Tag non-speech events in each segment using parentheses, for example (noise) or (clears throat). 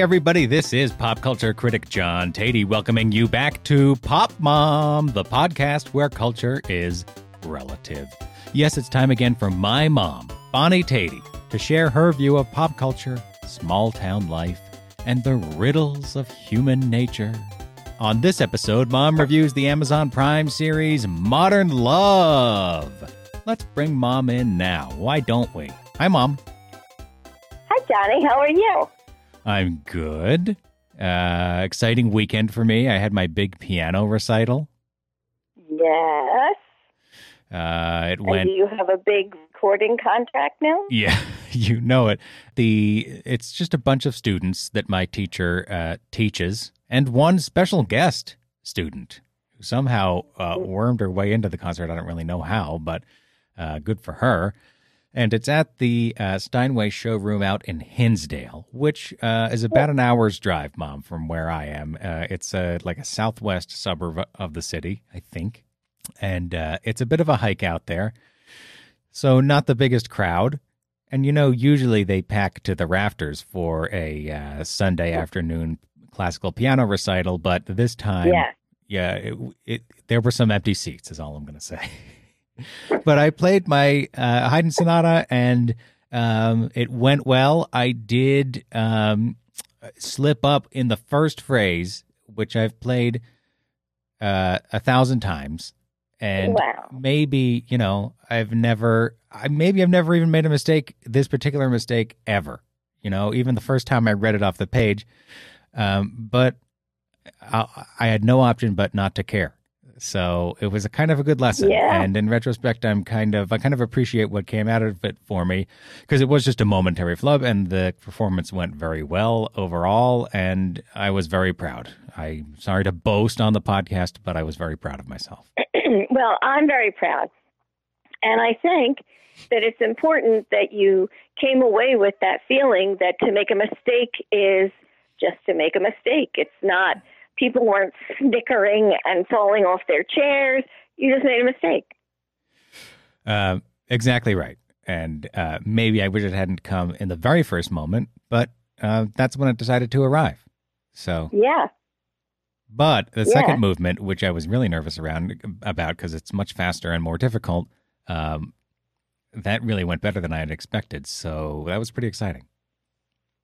Everybody, this is pop culture critic John Tatey welcoming you back to Pop Mom, the podcast where culture is relative. Yes, it's time again for my mom, Bonnie Tatey, to share her view of pop culture, small town life, and the riddles of human nature. On this episode, Mom reviews the Amazon Prime series Modern Love. Let's bring Mom in now. Why don't we? Hi, Mom. Hi, Johnny. How are you? I'm good. Uh, exciting weekend for me. I had my big piano recital. Yes. Uh, it And went. do you have a big recording contract now? Yeah, (laughs) you know it. The it's just a bunch of students that my teacher uh, teaches, and one special guest student who somehow uh, wormed her way into the concert. I don't really know how, but uh, good for her. And it's at the uh, Steinway showroom out in Hinsdale, which uh, is about an hour's drive, Mom, from where I am. Uh, it's uh, like a southwest suburb of the city, I think, and uh, it's a bit of a hike out there. So not the biggest crowd. And you know, usually they pack to the rafters for a uh, Sunday afternoon classical piano recital, but this time, Yeah. yeah, it, it there were some empty seats. Is all I'm going to say. (laughs) but I played my uh, Haydn sonata, and um, it went well. I did um, slip up in the first phrase, which I've played uh, a thousand times, and Wow. maybe you know I've never, I maybe I've never even made a mistake. This particular mistake ever, you know, even the first time I read it off the page, um, but I, I had no option but not to care. So it was a kind of a good lesson. Yeah. And in retrospect, I'm kind of I kind of appreciate what came out of it for me because it was just a momentary flub, and the performance went very well overall, and I was very proud. I'm sorry to boast on the podcast, but I was very proud of myself. (clears throat) well, I'm very proud. And I think that it's important that you came away with that feeling that to make a mistake is just to make a mistake. It's not, people weren't snickering and falling off their chairs. You just made a mistake. Uh, exactly right. And uh, maybe I wish it hadn't come in the very first moment, but uh, that's when it decided to arrive. So, Yeah. but the Yeah. second movement, which I was really nervous around about because it's much faster and more difficult, um, that really went better than I had expected. So that was pretty exciting.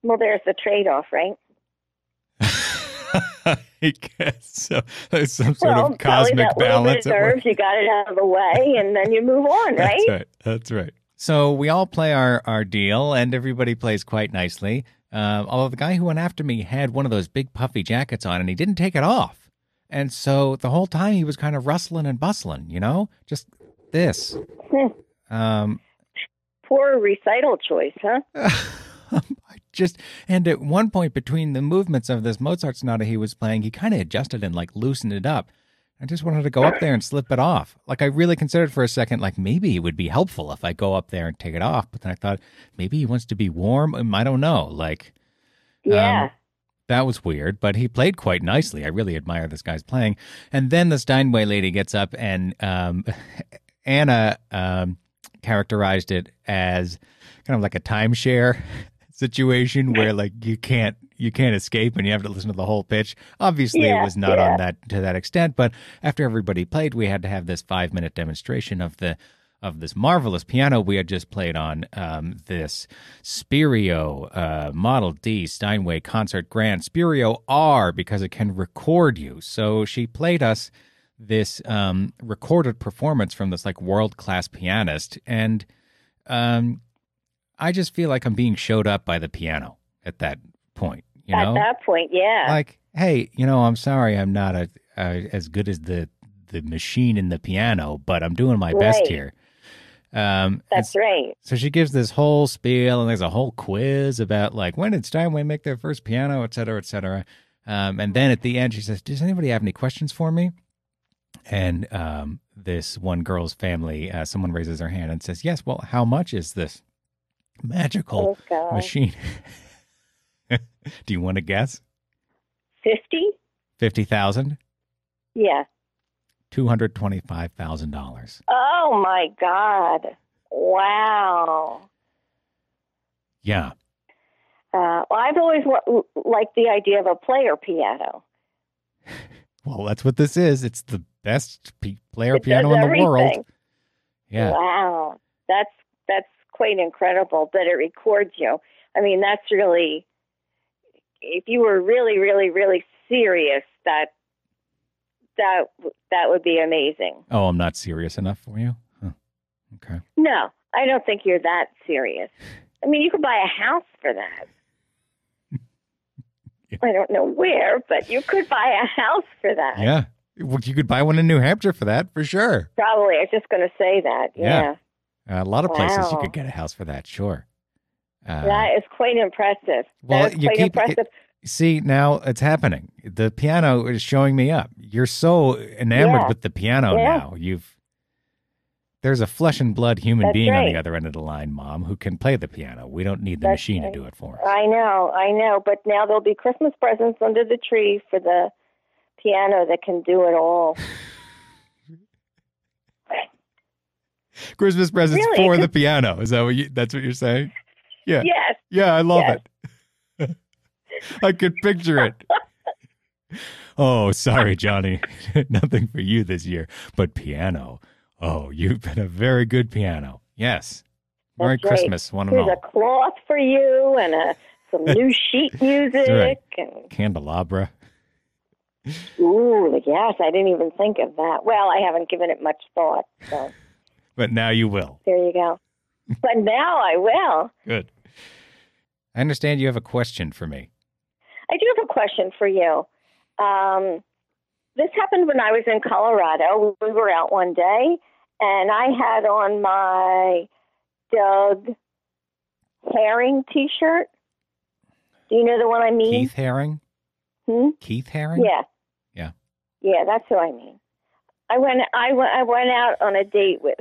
Well, there's the trade off, right? (laughs) I guess so. There's some sort well, of probably cosmic that little balance. bit at of nerves, you got it out of the way, and then you move on, (laughs) right? That's right. That's right. So we all play our, our deal, and everybody plays quite nicely. Um, although the guy who went after me had one of those big puffy jackets on, and he didn't take it off. And so the whole time he was kind of rustling and bustling, you know, just this. Hmm. Um, Poor recital choice, huh? (laughs) Just and at one point between the movements of this Mozart sonata he was playing, he kind of adjusted and like loosened it up. I just wanted to go up there and slip it off. Like I really considered for a second, like maybe it would be helpful if I go up there and take it off. But then I thought maybe he wants to be warm. Um, I don't know. Like Yeah. Um, that was weird, but he played quite nicely. I really admire this guy's playing. And then the Steinway lady gets up, and um, (laughs) Anna um, characterized it as kind of like a timeshare situation where like you can't you can't escape and you have to listen to the whole pitch. Obviously, it was not yeah. on that to that extent, but after everybody played, we had to have this five minute demonstration of the of this marvelous piano we had just played on um, this Spirio uh, Model D Steinway Concert Grand Spirio R because it can record you. So she played us this um, recorded performance from this like world class pianist, and um, I just feel like I'm being showed up by the piano at that point. You At know, that point, yeah. like, hey, you know, I'm sorry, I'm not a, a, as good as the the machine in the piano, but I'm doing my best here. Um, That's right. so she gives this whole spiel, and there's a whole quiz about like when did Steinway make their first piano, et cetera, et cetera. Um, and then at the end, she says, "Does anybody have any questions for me?" And um, this one girl's family, uh, someone raises their hand and says, "Yes." Well, how much is this magical Oh, machine? (laughs) Do you want to guess? 50? Fifty thousand, Yeah. two hundred twenty-five thousand dollars. Oh, my God. Wow. Yeah, Uh, well, I've always wa- liked the idea of a player piano. (laughs) Well, that's what this is. It's the best player It piano in the world. Yeah. Wow, that's that's quite incredible that it records you. I mean, that's really if you were really, really, really serious, that that that would be amazing. Oh, I'm not serious enough for you? Huh. Okay. No, I don't think you're that serious. I mean, you could buy a house for that. (laughs) Yeah. I don't know where, but you could buy a house for that. Yeah. Well, you could buy one in New Hampshire for that, for sure. Probably. I was just going to say that. Yeah. Yeah. Uh, a lot of places you could get a house for that, sure. Uh, that is quite impressive. well, that is you quite keep- impressive. see, now it's happening. The piano is showing me up. You're so enamored Yeah. with the piano Yeah. now. You've there's a flesh and blood human That's being on the other end of the line, Mom, who can play the piano. We don't need the That's machine right. to do it for us. I know, I know. But now there'll be Christmas presents under the tree for the piano that can do it all. (laughs) Christmas presents Really? for the piano. Is that what you? That's what you're saying? Yeah. Yes. Yeah, I love Yes. it. (laughs) I could picture it. (laughs) Oh, sorry, Johnny. (laughs) Nothing for you this year, but piano. Oh, you've been a very good piano. Yes. Merry. Christmas, one and There's all. a cloth for you and a some new sheet music right. and Candelabra. ooh, yes, I didn't even think of that. Well, I haven't given it much thought, so But now you will. there you go. But now I will. Good. I understand you have a question for me. I do have a question for you. Um, this happened when I was in Colorado. We were out one day, and I had on my Doug Herring T-shirt. Do you know the one I mean? Keith Haring? Hmm? Keith Haring? Yeah. Yeah. Yeah, that's who I mean. I went. I went. I went out on a date with.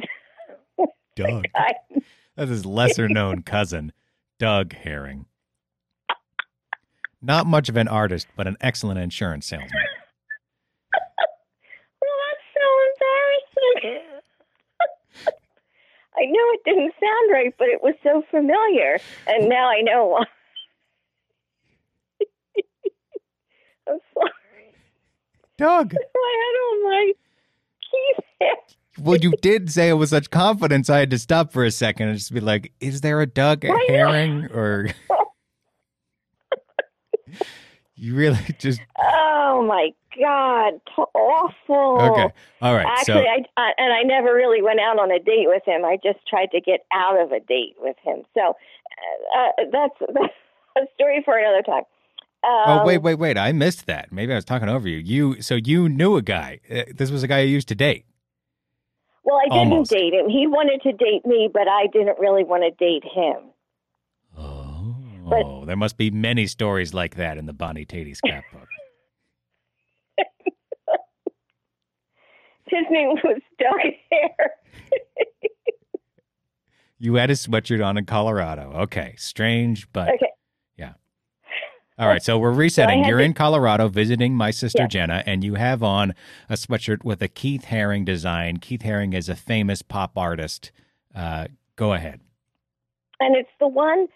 Doug. (laughs) That's his lesser known cousin, Doug Herring. Not much of an artist, but an excellent insurance salesman. (laughs) Oh, well, that's so embarrassing. (laughs) I know it didn't sound right, but it was so familiar, and now I know why. I'm sorry. Doug. I had on my keys. Well, you did say it with such confidence. I had to stop for a second and just be like, "Is there a Why not? Herring?" (laughs) Or (laughs) you really (laughs) just Oh my God, awful. okay. All right. Actually, so I, I and I never really went out on a date with him. I just tried to get out of a date with him. So uh, uh, that's, that's a story for another time. Um, oh wait, wait, wait! I missed that. Maybe I was talking over you. You so you knew a guy. Uh, This was a guy you used to date. Well, I didn't Almost. date him. He wanted to date me, but I didn't really want to date him. Oh, But- there must be many stories like that in the Bonnie Tatey scrapbook. (laughs) His name was Doug Hare. You had a sweatshirt on in Colorado. Okay, strange, but Okay. All right. So we're resetting. You're in Colorado visiting my sister Yeah. Jenna, and you have on a sweatshirt with a Keith Haring design. Keith Haring is a famous pop artist. Uh, go ahead. and it's the one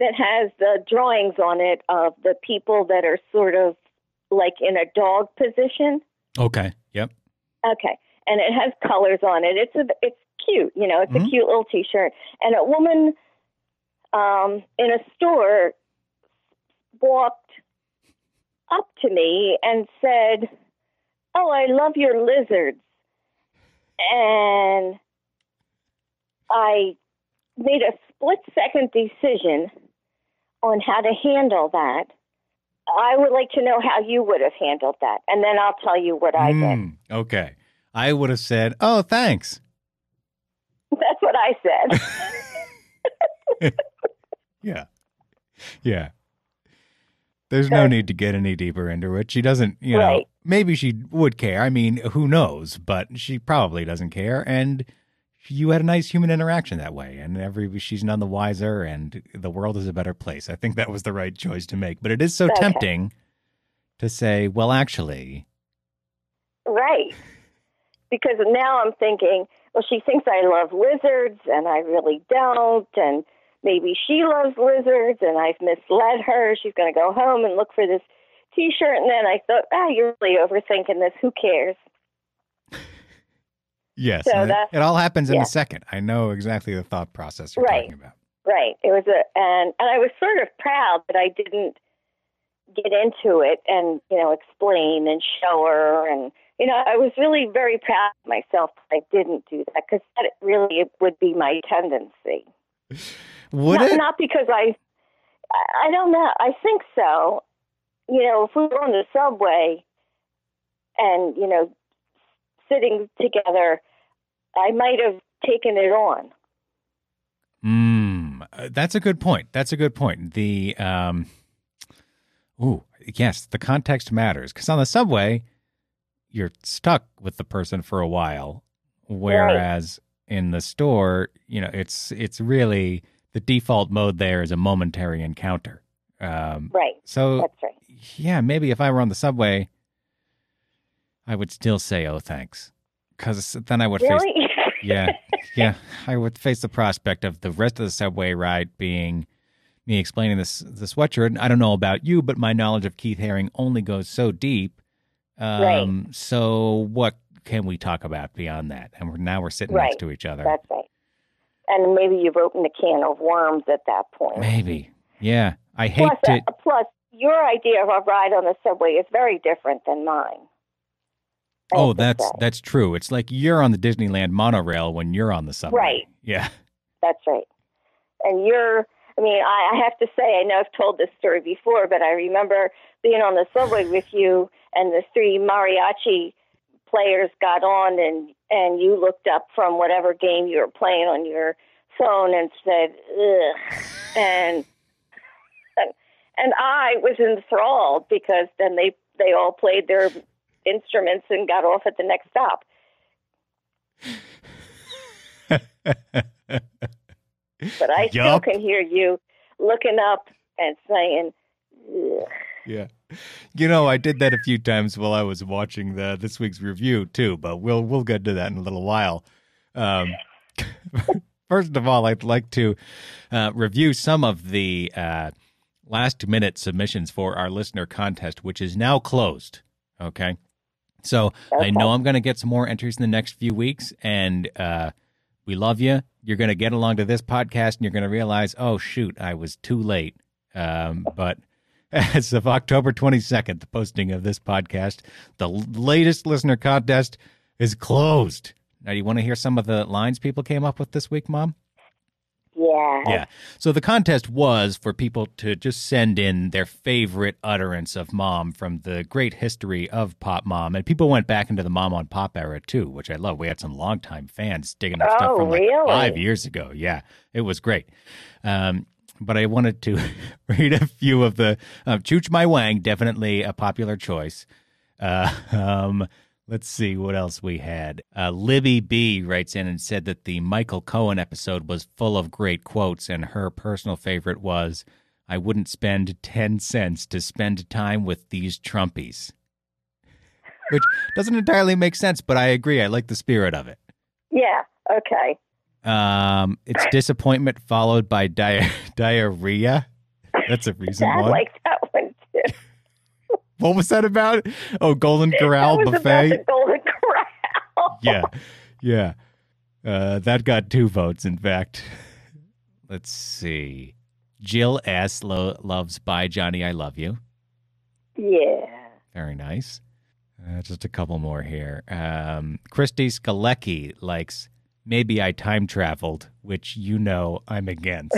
that has the drawings on it of the people that are sort of like in a dog position. Okay. Yep. Okay, and it has colors on it. It's a, it's cute, you know. It's Mhm. a cute little T-shirt. And a woman um, in a store walked up to me and said, "Oh, I love your lizards," and I made a split-second decision on how to handle that. I would like to know how you would have handled that, and then I'll tell you what I did. Mm, okay. I would have said, "Oh, thanks." That's what I said. (laughs) Yeah. Yeah. There's no need to get any deeper into it. She doesn't, you know, Right. maybe she would care. I mean, who knows? But she probably doesn't care. And you had a nice human interaction that way. And every she's none the wiser and the world is a better place. I think that was the right choice to make. But it is so Okay. tempting to say, well, actually, right. Because now I'm thinking, well, she thinks I love lizards, and I really don't. And maybe she loves lizards and I've misled her. She's going to go home and look for this T-shirt, and then I thought, ah, you're really overthinking this. Who cares? Yes, So and it, it all happens in yeah. a second. I know exactly the thought process you're Right. talking about. Right. It was a and and I was sort of proud that I didn't get into it and you know explain and show her and you know I was really very proud of myself that I didn't do that because that really would be my tendency. (laughs) Would not, it? not because I, I don't know. I think so. You know, if we were on the subway and you know sitting together, I might have taken it on. Mm, that's a good point. That's a good point. The um, ooh, yes, the context matters because on the subway, you're stuck with the person for a while, whereas in the store, you know, it's it's really the default mode. There is a momentary encounter. Um, Right. so That's right. yeah, maybe if I were on the subway, I would still say, "Oh, thanks," because then I would face (laughs) yeah, yeah. I would face the prospect of the rest of the subway ride being me explaining this the sweatshirt. I don't know about you, but my knowledge of Keith Haring only goes so deep. Um, So what can we talk about beyond that? And we're, now we're sitting Right. next to each other. That's right. And maybe you've opened a can of worms at that point. Maybe. Yeah. I hate Plus, to. uh, plus, your idea of a ride on the subway is very different than mine. I Oh, that's say. that's true. It's like you're on the Disneyland monorail when you're on the subway. Right. Yeah. That's right. And you're, I mean, I, I have to say, I know I've told this story before, but I remember being on the subway with you, and the three mariachi players got on, and and you looked up from whatever game you were playing on your phone and said, "Ugh," (laughs) and and I was enthralled because then they they all played their instruments and got off at the next stop. But I still can hear you looking up and saying, Ugh. Yeah. You know, I did that a few times while I was watching the this week's review too, but we'll we'll get to that in a little while. Um, (laughs) first of all, I'd like to uh, review some of the uh, last minute submissions for our listener contest, which is now closed. Okay. So I know I'm going to get some more entries in the next few weeks, and uh, we love you. You're going to get along to this podcast, and you're going to realize, oh shoot, I was too late. Um, but as of October 22nd, the posting of this podcast, the latest listener contest is closed. Now, do you want to hear some of the lines people came up with this week, Mom? yeah. Yeah. So the contest was for people to just send in their favorite utterance of mom from the great history of pop mom. And people went back into the mom on pop era too, which I love. We had some longtime fans digging up stuff Oh, from like really? five years ago. Yeah. It was great. Um, but I wanted to (laughs) read a few of the uh, Chooch My Wang, definitely a popular choice. Uh, (laughs) um, let's see what else we had. Uh, Libby B writes in and said that the Michael Cohen episode was full of great quotes, and her personal favorite was, "I wouldn't spend ten cents to spend time with these Trumpies," which doesn't entirely make sense, but I agree. I like the spirit of it. Yeah. Okay. Um, it's disappointment followed by di- (laughs) diarrhea. That's a reason I one. like that one too. (laughs) what was that about? Oh, Golden Corral buffet. about the Golden Corral. (laughs) yeah, yeah. Uh, that got two votes, in fact. Let's see. Jill S. Lo- loves "Bye Johnny, I Love You." Yeah. Very nice. Uh, just a couple more here. Um, Christy Skalecki likes "Maybe I Time Traveled," which you know I'm against.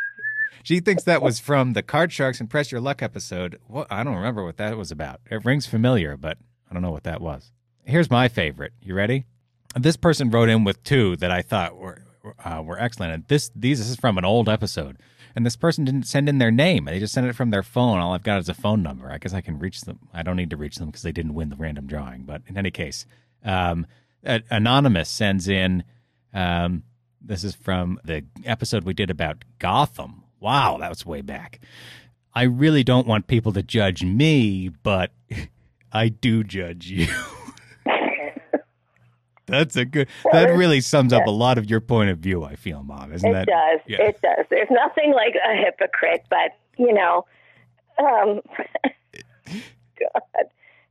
(laughs) she thinks that was from the Card Sharks and Press Your Luck episode. What I don't remember what that was about. It rings familiar, but I don't know what that was. Here's my favorite. You ready? This person wrote in with two that I thought were uh, were excellent. And this these this is from an old episode, and this person didn't send in their name. They just sent it from their phone. All I've got is a phone number. I guess I can reach them. I don't need to reach them because they didn't win the random drawing. But in any case, um, anonymous sends in. Um, this is from the episode we did about Gotham. Wow, that was way back. I really don't want people to judge me, but (laughs) I do judge you. (laughs) That's a good. Well, that really sums up a lot of your point of view. I feel, Mom. Isn't It that? does. yeah. It does. There's nothing like a hypocrite, but you know, um, (laughs) God,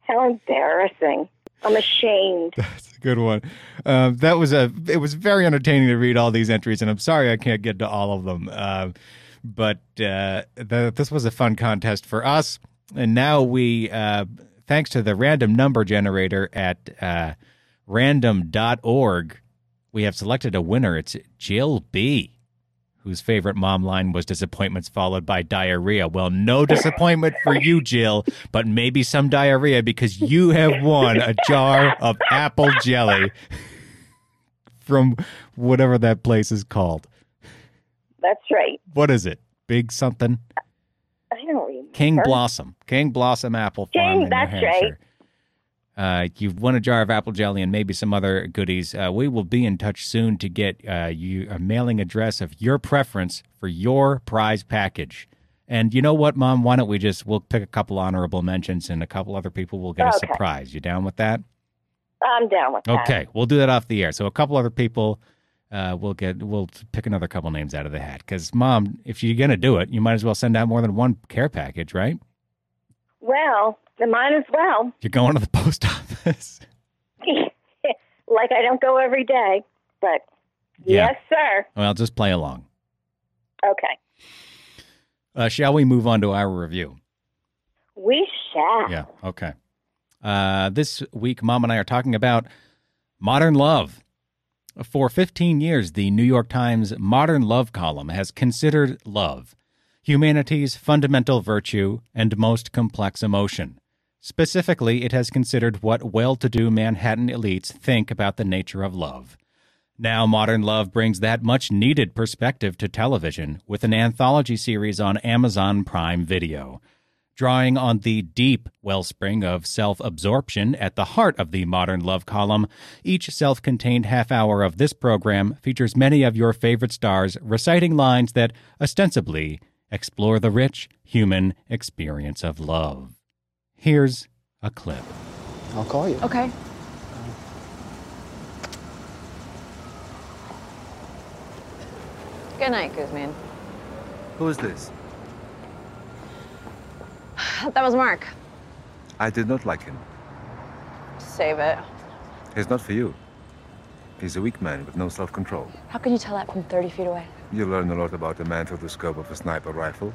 how embarrassing! I'm ashamed. (laughs) That's a good one. Um, that was a. It was very entertaining to read all these entries, and I'm sorry I can't get to all of them. Um, but uh, the, this was a fun contest for us, and now we, uh, thanks to the random number generator at uh, random.org, we have selected a winner. It's Jill B. Whose favorite mom line was disappointments followed by diarrhea? Well, no disappointment for you, Jill, but maybe some diarrhea because you have won a jar of apple jelly from whatever that place is called. That's right. What is it? Big something? I don't remember. King Blossom. King Blossom Apple Farm King, in that's New right. Uh, you've won a jar of apple jelly and maybe some other goodies. Uh, we will be in touch soon to get uh, you a mailing address of your preference for your prize package. And you know what, Mom? Why don't we just we'll pick a couple honorable mentions and a couple other people will get a surprise. You down with that? I'm down with that. Okay, we'll do that off the air. So a couple other people, uh, we'll get we'll pick another couple names out of the hat. Because mom, if you're gonna do it, you might as well send out more than one care package, right? Well, then might as well. You're going to the post (laughs) office. (laughs) like I don't go every day, but Yeah. yes, sir. well, just play along. Okay, Uh, shall we move on to our review? we shall. Yeah. Okay. Uh, this week, Mom and I are talking about modern love. For 15 years, the New York Times Modern Love column has considered love humanity's fundamental virtue and most complex emotion. Specifically, it has considered what well to do Manhattan elites think about the nature of love. Now, Modern Love brings that much needed perspective to television with an anthology series on Amazon Prime Video. Drawing on the deep wellspring of self absorption at the heart of the Modern Love column, each self contained half hour of this program features many of your favorite stars reciting lines that ostensibly explore the rich human experience of love. Here's a clip. I'll call you. Okay. Good night, Guzman. Who is this? (sighs) That was Mark. I did not like him. Save it. He's not for you. He's a weak man with no self-control. How can you tell that from 30 feet away? You learn a lot about a man through the scope of a sniper rifle.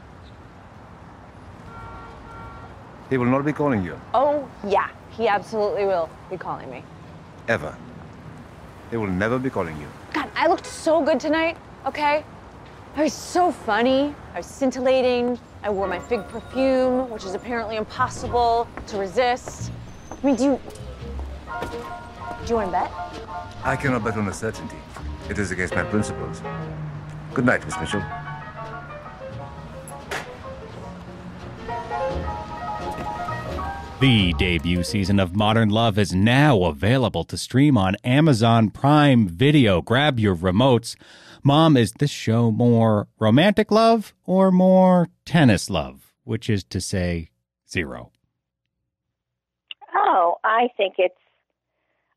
He will not be calling you, Oh, yeah. He absolutely will be calling me. ever. He will never be calling you. God, I looked so good tonight, okay? I was so funny. I was scintillating. I wore my fig perfume, which is apparently impossible to resist. I mean, do you. Do you want to bet? I cannot bet on a certainty. It is against my principles. Good night, Miss Mitchell. The debut season of Modern Love is now available to stream on Amazon Prime Video. Grab your remotes. Mom, is this show more romantic love or more tennis love? Which is to say, zero. Oh, I think it's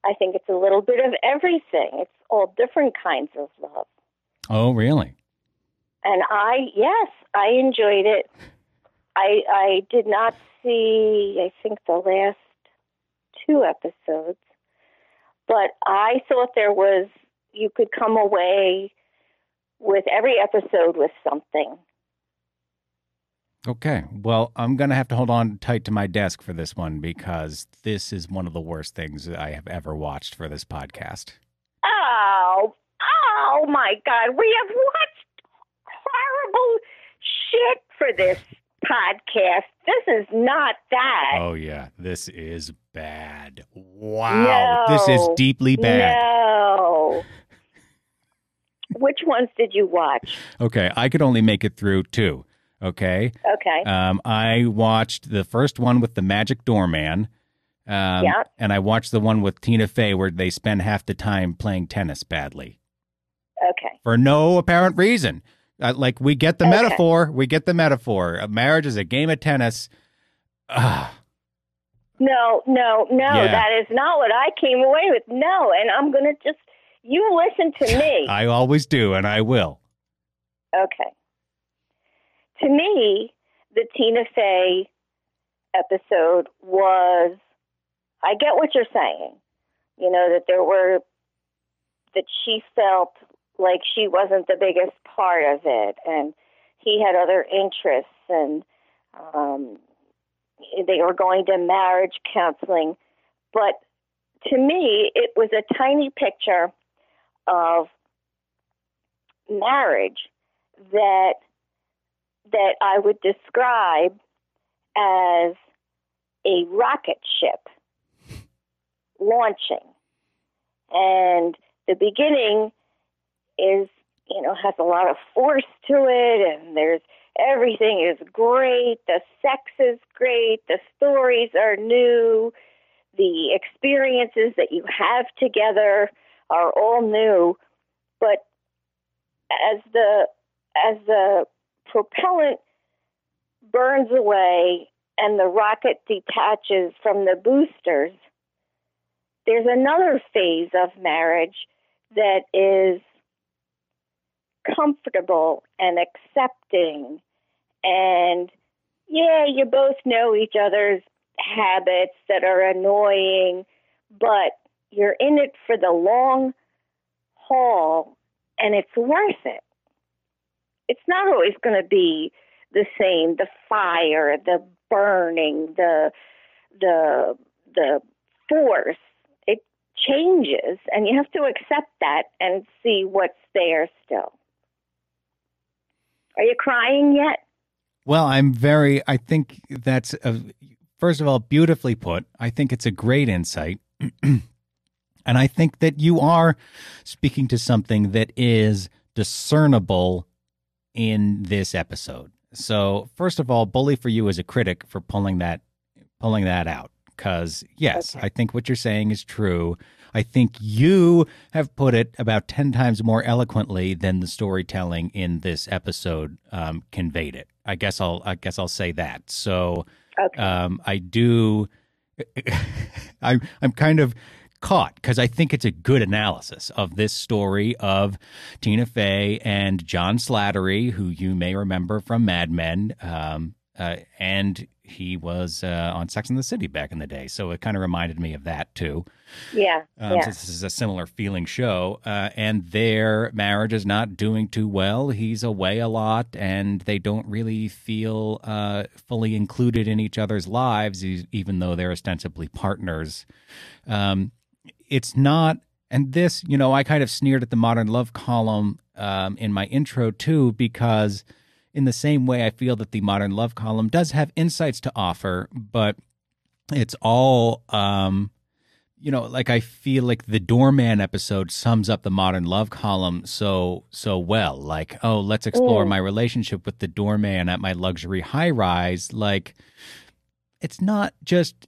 I think it's a little bit of everything. It's all different kinds of love. Oh, really? And I yes, I enjoyed it. I I did not see I think the last two episodes. But I thought there was you could come away with every episode with something. Okay. Well, I'm going to have to hold on tight to my desk for this one because this is one of the worst things I have ever watched for this podcast. Oh, my God. We have watched horrible shit for this podcast. This is not that. Oh, yeah. This is bad. Wow. This is deeply bad. No. Which ones did you watch? Okay. I could only make it through two. Okay. Okay. Um, I watched the first one with the magic doorman. Um, Yeah. And I watched the one with Tina Fey where they spend half the time playing tennis badly. For no apparent reason. Uh, like we get the Okay. metaphor. We get the metaphor. A marriage is a game of tennis. Ah. No, no, no. Yeah. That is not what I came away with. No, and I'm going to just you listen to (laughs) me. I always do, and I will. Okay. To me, the Tina Fey episode was I get what you're saying. You know, that there were that she felt like she wasn't the biggest part of it and he had other interests and um they were going to marriage counseling. But to me, it was a tiny picture of marriage that that I would describe as a rocket ship launching. And the beginning is, you know, has a lot of force to it and there's everything is great, the sex is great, the stories are new, the experiences that you have together are all new, but as the as the propellant burns away and the rocket detaches from the boosters, there's another phase of marriage that is comfortable and accepting. And yeah, you both know each other's habits that are annoying, but you're in it for the long haul and it's worth it. It's not always going to be the same the fire, the burning, the the the force. It changes and you have to accept that and see what's there still. Are you crying yet? Well, I'm very. I think that's a, first of all beautifully put. I think it's a great insight, (clears throat) and I think that you are speaking to something that is discernible in this episode. So, first of all, bully for you as a critic for pulling that pulling that out because yes, Okay. I think what you're saying is true. I think you have put it about 10 times more eloquently than the storytelling in this episode um, conveyed it. I guess I'll I guess I'll say that. So Okay. um, I do (laughs) I'm I'm kind of caught because I think it's a good analysis of this story of Tina Fey and John Slattery, who you may remember from Mad Men, um, uh, and he was uh, on Sex and the City back in the day. So it kind of reminded me of that too. yeah. Um, yeah. so this is a similar feeling show, uh, and their marriage is not doing too well. He's away a lot, and they don't really feel uh, fully included in each other's lives, even though they're ostensibly partners. Um, it's not, and this, you know, I kind of sneered at the modern love column um, in my intro too, because in the same way, I feel that the modern love column does have insights to offer, but it's all um you know like i feel like the doorman episode sums up the modern love column so so well like oh let's explore Mm. my relationship with the doorman at my luxury high rise like it's not just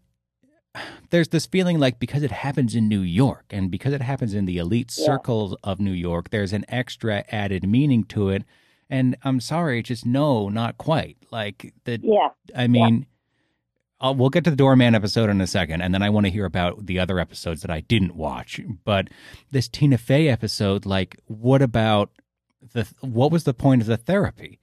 there's this feeling like because it happens in New York and because it happens in the elite Yeah. circles of New York, there's an extra added meaning to it. And I'm sorry, just no, not quite. Like the Yeah. I mean, I'll, we'll get to the Doorman episode in a second, and then I want to hear about the other episodes that I didn't watch. But this Tina Fey episode, like, what about the what was the point of the therapy?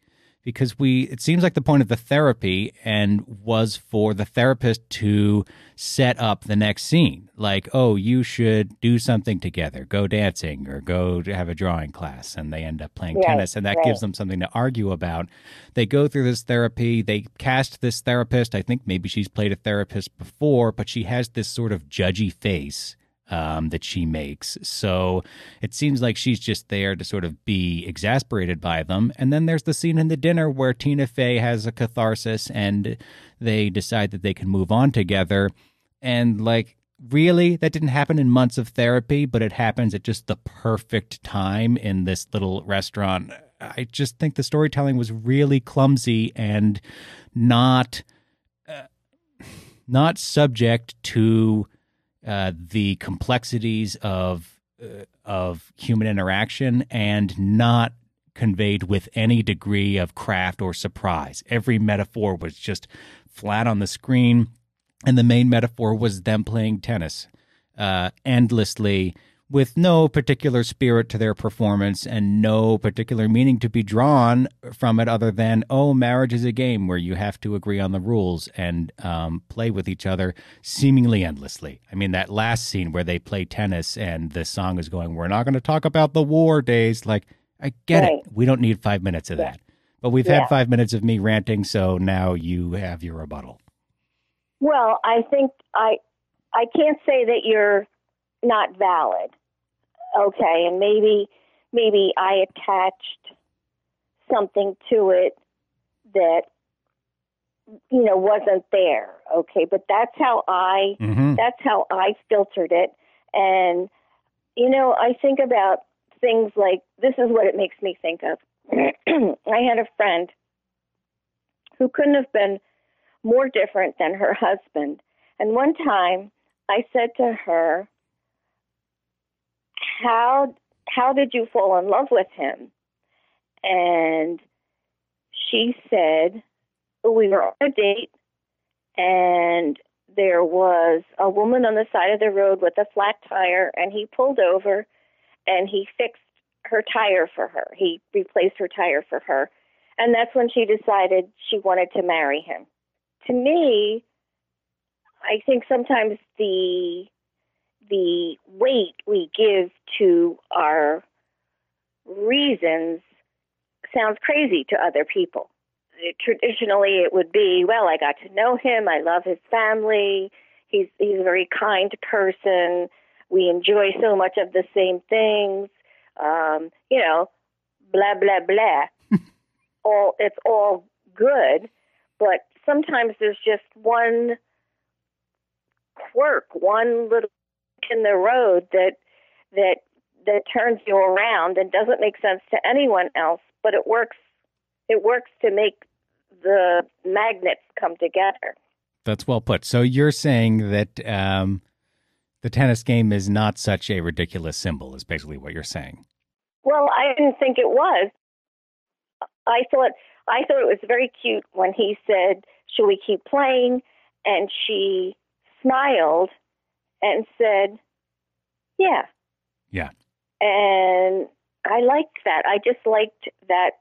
Because we, it seems like the point of the therapy and was for the therapist to set up the next scene. Like, oh, you should do something together, go dancing or go to have a drawing class, and they end up playing Right, tennis, and that right. gives them something to argue about. They go through this therapy. They cast this therapist. I think maybe she's played a therapist before, but she has this sort of judgy face um, that she makes. So it seems like she's just there to sort of be exasperated by them. And then there's the scene in the dinner where Tina Fey has a catharsis and they decide that they can move on together. And like, really, that didn't happen in months of therapy, but it happens at just the perfect time in this little restaurant. I just think the storytelling was really clumsy and not uh, not subject to uh, the complexities of uh, of human interaction and not conveyed with any degree of craft or surprise. Every metaphor was just flat on the screen. and the main metaphor was them playing tennis uh, endlessly with no particular spirit to their performance and no particular meaning to be drawn from it other than, oh, marriage is a game where you have to agree on the rules and um, play with each other seemingly endlessly. I mean, that last scene where they play tennis and the song is going, we're not going to talk about the war days. Like, I get Right. it. We don't need five minutes of Yeah. that. But we've Yeah. had five minutes of me ranting, so now you have your rebuttal. Well, I think I I can't say that you're not valid. Okay, and maybe maybe I attached something to it that you know wasn't there. Okay, but that's how I Mm-hmm. that's how I filtered it. And, you know, I think about things like this is what it makes me think of. (clears throat) I had a friend who couldn't have been more different than her husband. And one time I said to her, How how did you fall in love with him? And she said, We were on a date and there was a woman on the side of the road with a flat tire and he pulled over and he fixed her tire for her. He replaced her tire for her. And that's when she decided she wanted to marry him. To me, I think sometimes the the weight we give to our reasons sounds crazy to other people. Traditionally it would be well i got to know him. I love his family. He's he's a very kind person. We enjoy so much of the same things. Um you know blah blah blah. (laughs) All it's all good but sometimes there's just one quirk one little in the road that that that turns you around and doesn't make sense to anyone else but it works it works to make the magnets come together. That's well put. So you're saying that um, the tennis game is not such a ridiculous symbol, is basically what you're saying. Well, I didn't think it was. I thought I thought it was very cute when he said, "Should we keep playing?" And she smiled and said, "Yeah." Yeah. And I liked that. I just liked that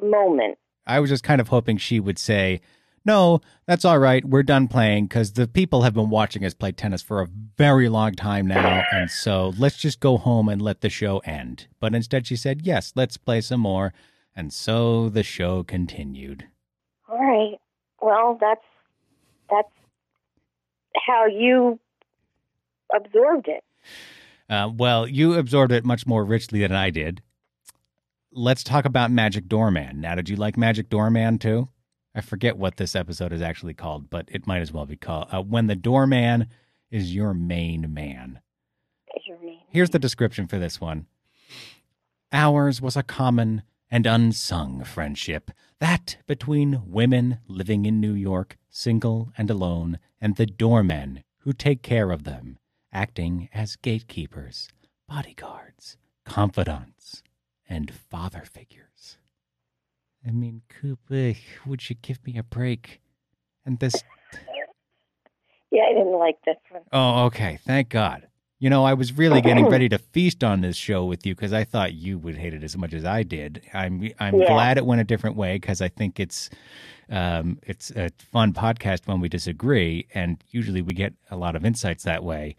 moment. I was just kind of hoping she would say, no, that's all right. We're done playing because the people have been watching us play tennis for a very long time now. And so let's just go home and let the show end. But instead, she said, yes, let's play some more. And so the show continued. All right. Well, that's that's how you absorbed it. Uh, well, you absorbed it much more richly than I did. Let's talk about Magic Doorman. Now, did you like Magic Doorman too? I forget what this episode is actually called, but it might as well be called uh, When the Doorman is Your Main Man. Is your name? Here's the description for this one Ours was a common and unsung friendship, that between women living in New York, single and alone, and the doormen who take care of them, acting as gatekeepers, bodyguards, confidants, and father figures. I mean, Cooper, would you give me a break? And this Yeah, I didn't like this one. Oh, okay. Thank God. You know, I was really getting (clears throat) ready to feast on this show with you because I thought you would hate it as much as I did. I'm I'm Yeah. glad it went a different way because I think it's um, it's a fun podcast when we disagree, and usually we get a lot of insights that way.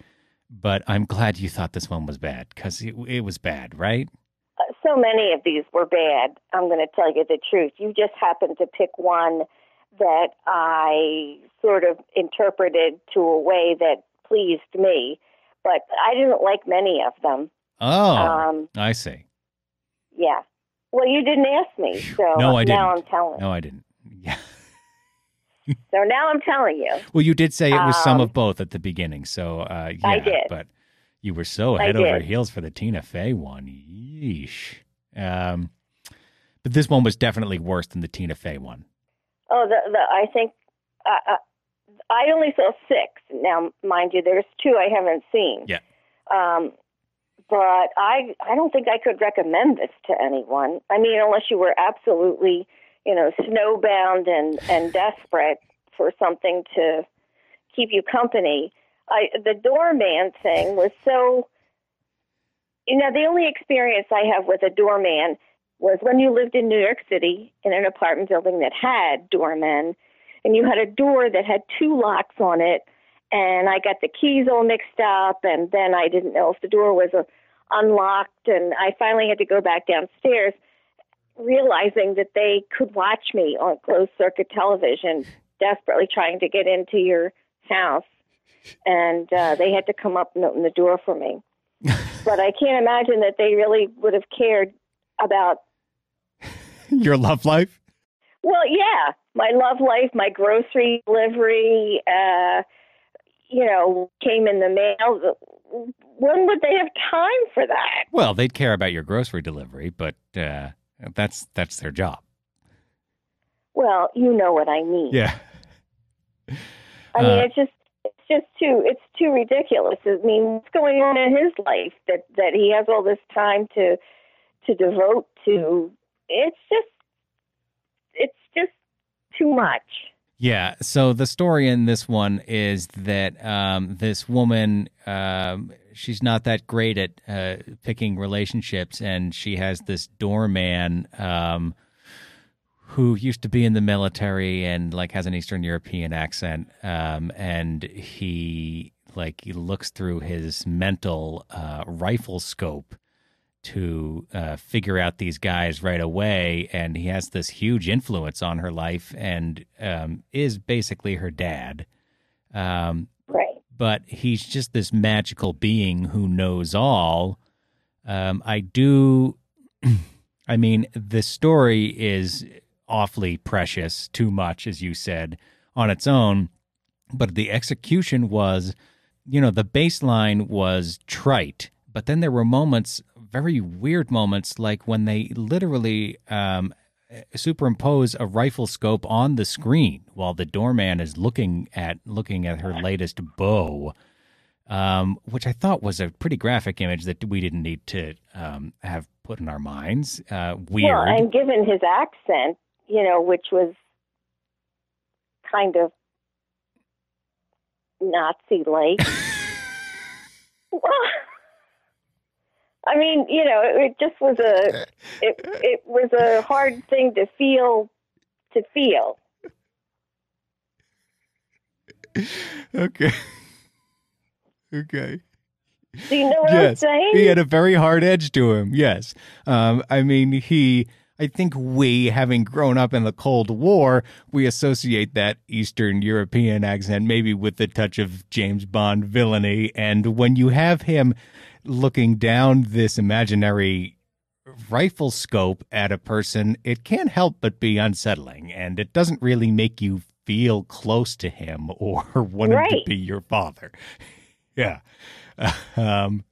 But I'm glad you thought this one was bad because it, it was bad, right? Uh, so many of these were bad. I'm going to tell you the truth. You just happened to pick one that I sort of interpreted to a way that pleased me, but I didn't like many of them. Oh, Um, I see. yeah. Well, you didn't ask me, so No, I now didn't. I'm telling. No, I didn't. (laughs) So now I'm telling you. Well, you did say it was some Um, of both at the beginning, so uh, yeah. I did. But you were so head over heels for the Tina Fey one. Yeesh. Um, but this one was definitely worse than the Tina Fey one. Oh, the, the I think uh, uh, I only saw six. Now, mind you, there's two I haven't seen. Yeah. Um, but I I don't think I could recommend this to anyone. I mean, unless you were absolutely, you know, snowbound and and desperate for something to keep you company. I the doorman thing was so. You know, the only experience I have with a doorman was when you lived in New York City in an apartment building that had doormen, and you had a door that had two locks on it, and I got the keys all mixed up, and then I didn't know if the door was uh, unlocked, and I finally had to go back downstairs, realizing that they could watch me on closed circuit television, desperately trying to get into your house, and uh, they had to come up and open the door for me. (laughs) but I can't imagine that they really would have cared about Your love life? Well, yeah, my love life, my grocery delivery, uh, you know, came in the mail. When would they have time for that? Well, they'd care about your grocery delivery, but uh, that's that's their job. Well, you know what I mean. Yeah. I mean, Uh, it's just it's just too it's too ridiculous. I mean, what's going on in his life that that he has all this time to to devote to? It's just it's just too much. Yeah. So the story in this one is that um, this woman, um, she's not that great at uh, picking relationships, and she has this doorman um, who used to be in the military and like has an Eastern European accent, um, and he like he looks through his mental uh, rifle scope to uh, figure out these guys right away, and he has this huge influence on her life, and um, is basically her dad. Um. But he's just this magical being who knows all. Um, I do. (clears throat) I mean, the story is awfully precious, too much, as you said, on its own. But the execution was, you know, the baseline was trite. But then there were moments, very weird moments, like when they literally um, superimpose a rifle scope on the screen while the doorman is looking at looking at her latest beau um, which I thought was a pretty graphic image that we didn't need to um, have put in our minds. Uh, weird. Well, and given his accent, you know, which was kind of Nazi like. (laughs) I mean, you know, it, it just was a it it was a hard thing to feel to feel. okay. (laughs) okay. Do you know what I'm saying? He had a very hard edge to him. Yes. Um, I mean, he. I think we, having grown up in the Cold War, we associate that Eastern European accent maybe with the touch of James Bond villainy. And when you have him looking down this imaginary rifle scope at a person, it can't help but be unsettling. And it doesn't really make you feel close to him (laughs) or want him to be your father. (laughs) yeah. Um,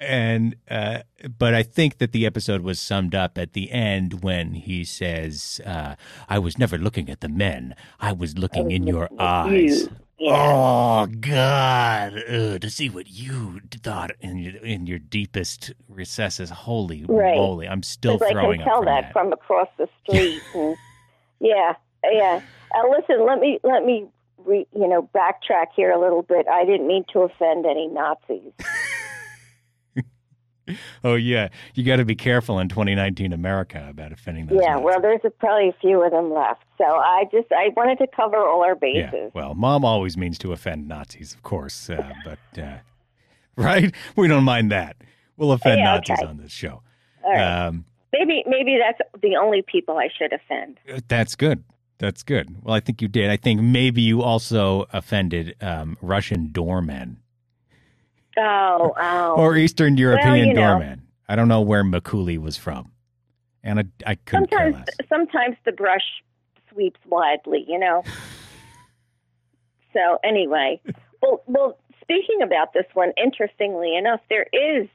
and uh, but I think that the episode was summed up at the end when he says, uh, "I was never looking at the men; I was looking was in your looking at eyes." you. Yeah. Oh God! Ugh, to see what you thought in your in your deepest recesses. Holy Right. moly! I'm still Because I can tell that, that. from across the street. (laughs) and, yeah, yeah. Uh, listen, let me let me re, you know backtrack here a little bit. I didn't mean to offend any Nazis. (laughs) oh yeah, you got to be careful in 2019 America about offending those. yeah, well, there's a, probably a few of them left. So I just I wanted to cover all our bases. Yeah, well, mom always means to offend Nazis, of course, uh, but uh, (laughs) right, we don't mind that. We'll offend Nazis okay. on this show. all right. Um, maybe maybe that's the only people I should offend. that's good. That's good. Well, I think you did. I think maybe you also offended um, Russian doormen Oh, oh. or Eastern European you know. doormen. I don't know where Makuli was from, and I, I couldn't care sometimes less. sometimes the brush sweeps widely, you know. so anyway, well, well, speaking about this one, interestingly enough, there is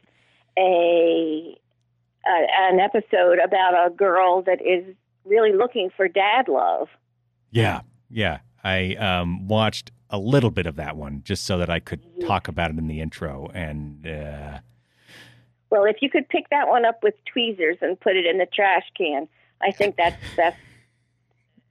a, a an episode about a girl that is really looking for dad love. Yeah, yeah. I um, watched a little bit of that one just so that I could talk about it in the intro, and uh, Well, if you could pick that one up with tweezers and put it in the trash can, I think that's (laughs) that's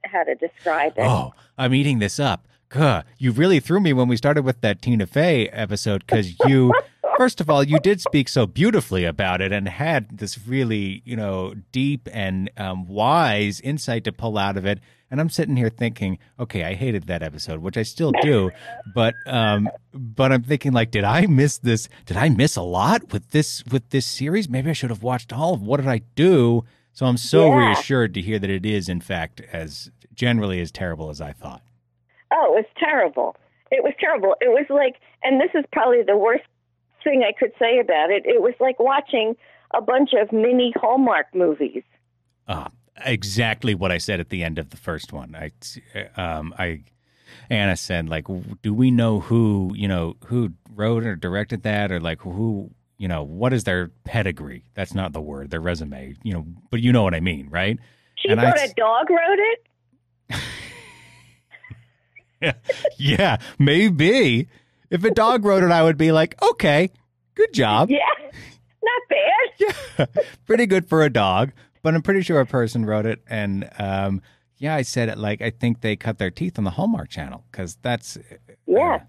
how to describe it. oh, I'm eating this up. God, you really threw me when we started with that Tina Fey episode because you, (laughs) first of all, you did speak so beautifully about it and had this really, you know, deep and um, wise insight to pull out of it. And I'm sitting here thinking, okay, I hated that episode, which I still do, but um, but I'm thinking like, did I miss this? Did I miss a lot with this with this series? Maybe I should have watched all of. What did I do? So I'm so Yeah. reassured to hear that it is, in fact, as generally as terrible as I thought. Oh, it was terrible. It was terrible. It was like, and this is probably the worst thing I could say about it. It was like watching a bunch of mini Hallmark movies. Uh, exactly what I said at the end of the first one. I, um, I, Anna said, like, do we know who, you know, who wrote or directed that, or like who, you know, what is their pedigree? That's not the word, their resume, you know, but you know what I mean, right? She And I thought s- a dog wrote it. (laughs) yeah, maybe. If a dog wrote it, I would be like, okay, good job. Yeah, not bad. (laughs) Yeah, pretty good for a dog. But I'm pretty sure a person wrote it, and um, yeah, I said it like I think they cut their teeth on the Hallmark Channel because that's Yeah.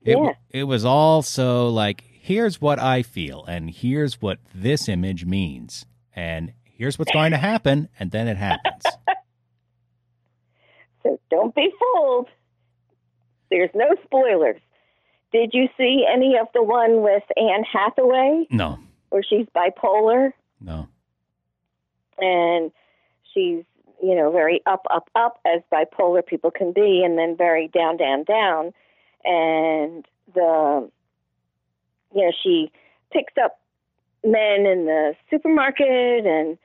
It, Yeah. it was also like, here's what I feel, and here's what this image means, and here's what's going to happen, and then it happens. (laughs) So don't be fooled. There's no spoilers. Did you see any of the one with Anne Hathaway No, where she's bipolar no. And she's, you know, very up, up, up as bipolar people can be, and then very down, down, down. And the, you know, she picks up men in the supermarket and,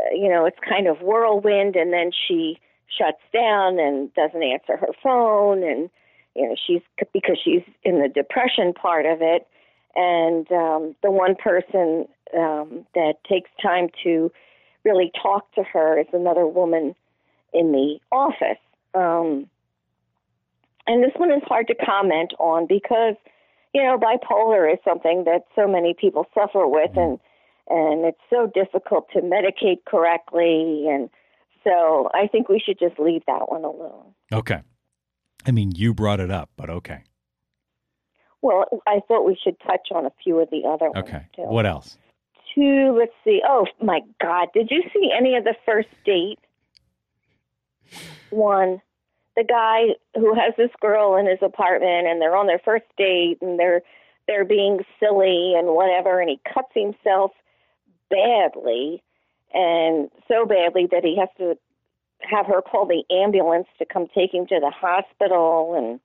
uh, you know, it's kind of whirlwind, and then she shuts down and doesn't answer her phone and you know she's because she's in the depression part of it and um the one person um that takes time to really talk to her is another woman in the office um and this one is hard to comment on because you know bipolar is something that so many people suffer with and and it's so difficult to medicate correctly and so I think we should just leave that one alone. Okay. I mean, you brought it up, but okay. Well, I thought we should touch on a few of the other ones. Okay. Too. What else? Two, let's see. Oh my God! Did you see any of the first date? One, the guy who has this girl in his apartment, and they're on their first date, and they're they're being silly and whatever, and he cuts himself badly, and so badly that he has to have her call the ambulance to come take him to the hospital, and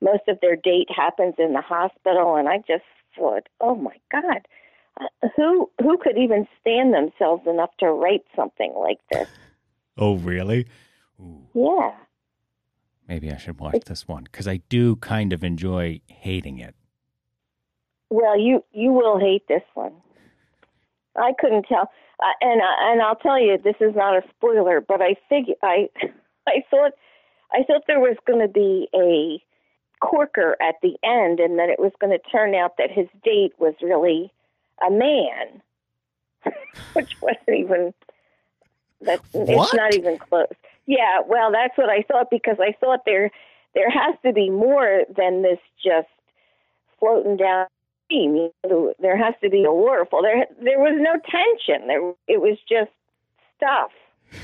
most of their date happens in the hospital, and I just thought, oh my God, who who could even stand themselves enough to write something like this? Oh, really? Ooh, Yeah. maybe I should watch this one because I do kind of enjoy hating it. Well, you you will hate this one. I couldn't tell, uh, and I- and I'll tell you, this is not a spoiler, but I figure I (laughs) I thought I thought there was going to be a corker at the end, and that it was going to turn out that his date was really a man, (laughs) which wasn't even that What? it's not even close. Yeah, well, that's what I thought because I thought there there has to be more than this just floating down stream. You know, there has to be a waterfall. There there was no tension. There it was just stuff. (laughs)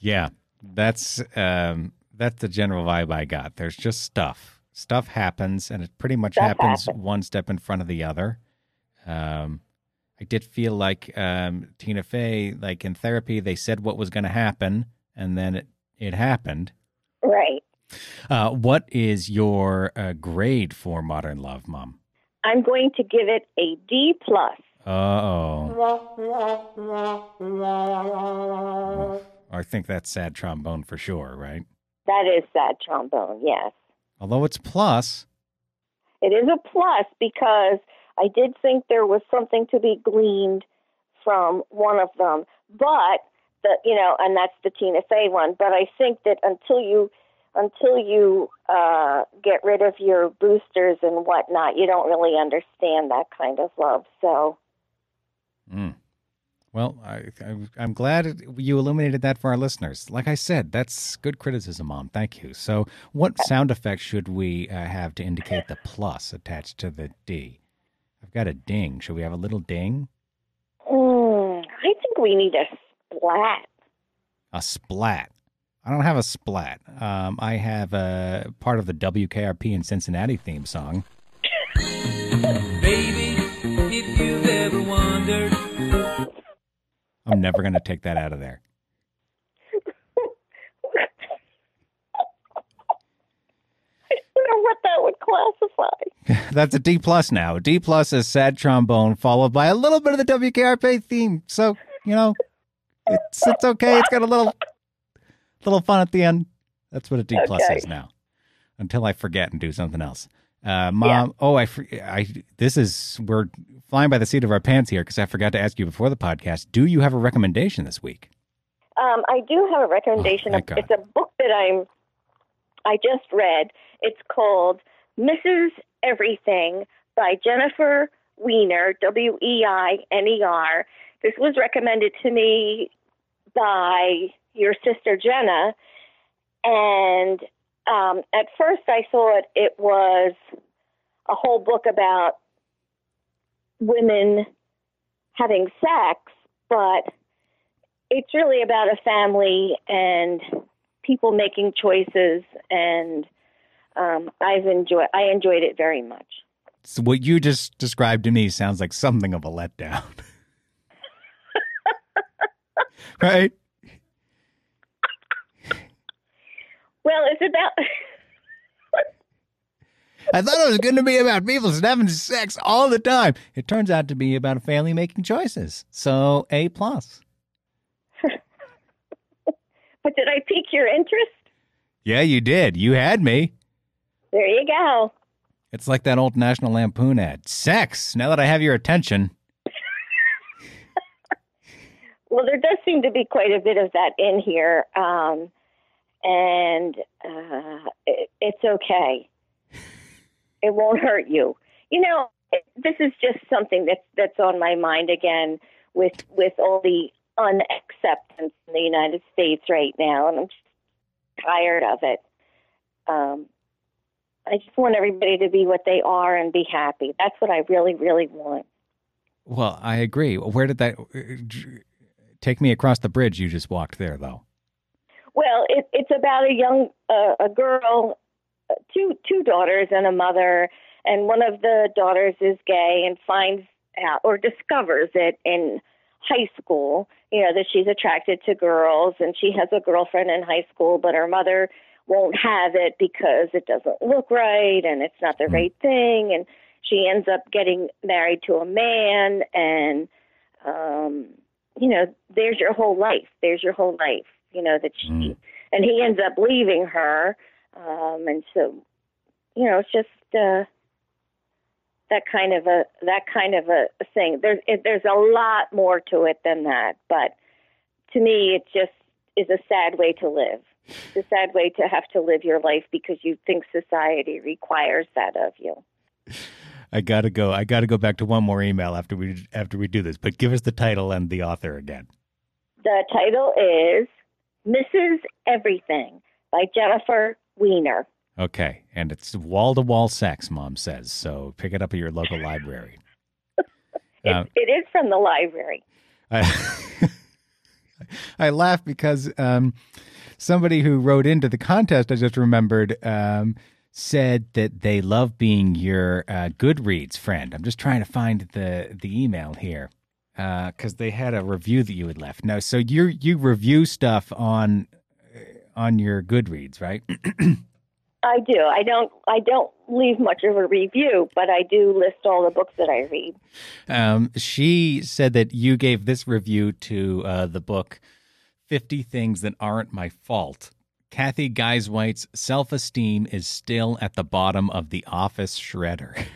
Yeah, that's um, that's the general vibe I got. There's just stuff. Stuff happens, and it pretty much happens happens. one step in front of the other. Um, I did feel like um, Tina Fey, like in therapy, they said what was going to happen, and then it it happened. Right. Uh, what is your uh, grade for Modern Love, Mom? I'm going to give it a D plus. Uh oh. I think that's sad trombone for sure, right? That is sad trombone. Yes. Although it's plus. It is a plus because I did think there was something to be gleaned from one of them, but the you know, and that's the Tina Fey one. But I think that until you until you uh, get rid of your boosters and whatnot, you don't really understand that kind of love. So Mm. Well, I, I'm glad you illuminated that for our listeners. Like I said, that's good criticism, Mom. Thank you. So, what sound effect should we uh, have to indicate the plus attached to the D? I've got a ding. Should we have a little ding? Mm, I think we need a splat. A splat. I don't have a splat. Um, I have a part of the WKRP in Cincinnati theme song. Baby, if you've ever wondered. I'm never going to take that out of there. I don't know what that would classify. (laughs) That's a D plus now. D plus is sad trombone, followed by a little bit of the WKRP theme. So you know, it's it's okay. It's got a little little fun at the end. That's what a D plus Okay. is now. Until I forget and do something else. Uh, Mom, oh, I, I, this is we're flying by the seat of our pants here because I forgot to ask you before the podcast. Do you have a recommendation this week? Um, I do have a recommendation. Oh, thank God. it's a book that I'm. I just read. It's called Mrs. Everything by Jennifer Weiner. W E I N E R. This was recommended to me by your sister Jenna, and um, at first I thought it was a whole book about women having sex, but it's really about a family and people making choices and um, I've enjoyed I enjoyed it very much. So what you just described to me sounds like something of a letdown. (laughs) right? Well, it's about I thought it was going to be about people having sex all the time. It turns out to be about a family making choices. So A plus. (laughs) but did I pique your interest? Yeah, you did. You had me. There you go. It's like that old National Lampoon ad. Sex. Now that I have your attention. (laughs) Well, there does seem to be quite a bit of that in here, um, and uh, it, it's okay. (laughs) It won't hurt you. You know, it, this is just something that's that's on my mind again with with all the unacceptance in the United States right now, and I'm just tired of it. Um, I just want everybody to be what they are and be happy. That's what I really, really want. Well, I agree. Where did that take me across the bridge you just walked there, though? Well, it, it's about a young uh, a girl, uh, two two daughters and a mother, and one of the daughters is gay and finds out or discovers it in high school. You know that she's attracted to girls, and she has a girlfriend in high school, but her mother won't have it because it doesn't look right and it's not the right thing, and she ends up getting married to a man and um you know there's your whole life. There's your whole life you know that she Mm. and he ends up leaving her um and so you know it's just uh that kind of a that kind of a, a thing. There's it, there's a lot more to it than that but to me it just is a sad way to live it's a sad way to have to live your life because you think society requires that of you I gotta go. I gotta go back to one more email after we after we do this. But give us the title and the author again. The title is Mrs. Everything by Jennifer Weiner. Okay, and it's wall to wall sex. Mom says so. Pick it up at your local library. (laughs) It, Uh, it is from the library. I, (laughs) I laugh because um, somebody who wrote into the contest, I just remembered, um, said that they love being your uh, Goodreads friend. I'm just trying to find the the email here because they had a review that you had left. No, so you you review stuff on on your Goodreads, right? (clears throat) I do. I don't. I don't leave much of a review, but I do list all the books that I read. Um, she said that you gave this review to uh, the book 50 Things That Aren't My Fault. Kathy Guisewite's self esteem is still at the bottom of the office shredder.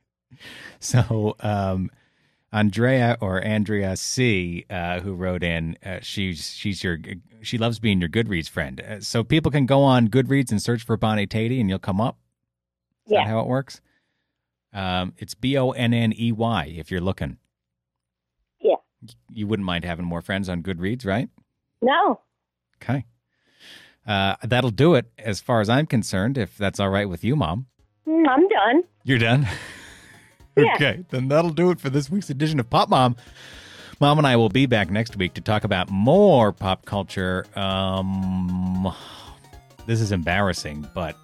(laughs) so, um, Andrea or Andrea C, uh, who wrote in, uh, she's she's your she loves being your Goodreads friend. Uh, so people can go on Goodreads and search for Bonney Tatey, and you'll come up. Is Yeah. that how it works? Um, it's B O N N E Y if you're looking. Yeah. you wouldn't mind having more friends on Goodreads, right? No. Okay. Uh, that'll do it as far as I'm concerned, if that's all right with you, Mom. Mm, I'm done. You're done? Yeah. okay, then that'll do it for this week's edition of Pop Mom. Mom and I will be back next week to talk about more pop culture. Um, this is embarrassing, but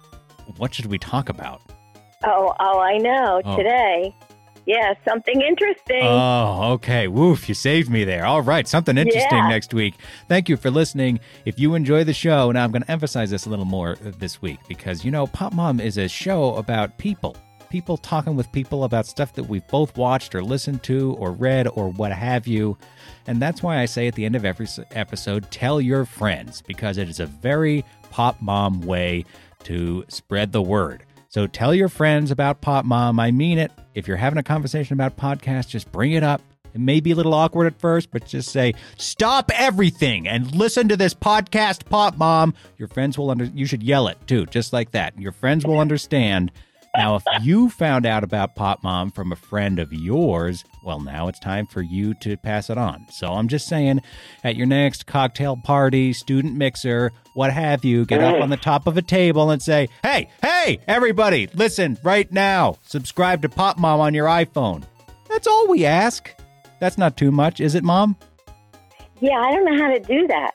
what should we talk about? Oh, oh, I know. Oh. Today. Yeah, something interesting. Oh, okay. Woof, you saved me there. All right, something interesting Yeah. next week. Thank you for listening. If you enjoy the show, now I'm going to emphasize this a little more this week because, you know, Pop Mom is a show about people. People talking with people about stuff that we've both watched or listened to or read or what have you. And that's why I say at the end of every episode, tell your friends because it is a very Pop Mom way to spread the word. So tell your friends about Pop Mom. I mean it. If you're having a conversation about podcasts, just bring it up. It may be a little awkward at first, but just say, "Stop everything and listen to this podcast, Pop Mom." Your friends will under. You should yell it too, just like that. Your friends will understand. Now, if you found out about Pop Mom from a friend of yours, well, now it's time for you to pass it on. So I'm just saying, at your next cocktail party, student mixer, what have you, get up on the top of a table and say, hey, hey, everybody, listen right now. Subscribe to Pop Mom on your iPhone. That's all we ask. That's not too much, is it, Mom? yeah, I don't know how to do that.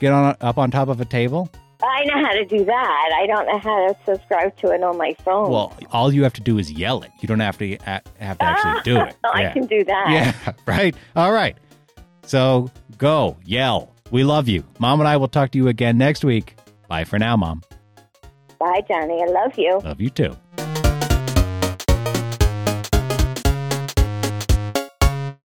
Get on up on top of a table. I know how to do that. I don't know how to subscribe to it on my phone. Well, all you have to do is yell it. You don't have to have to actually do ah, it. (laughs) I Yeah. can do that. Yeah, (laughs) right. All right. So go yell. We love you. Mom and I will talk to you again next week. Bye for now, Mom. Bye, Johnny. I love you. Love you too.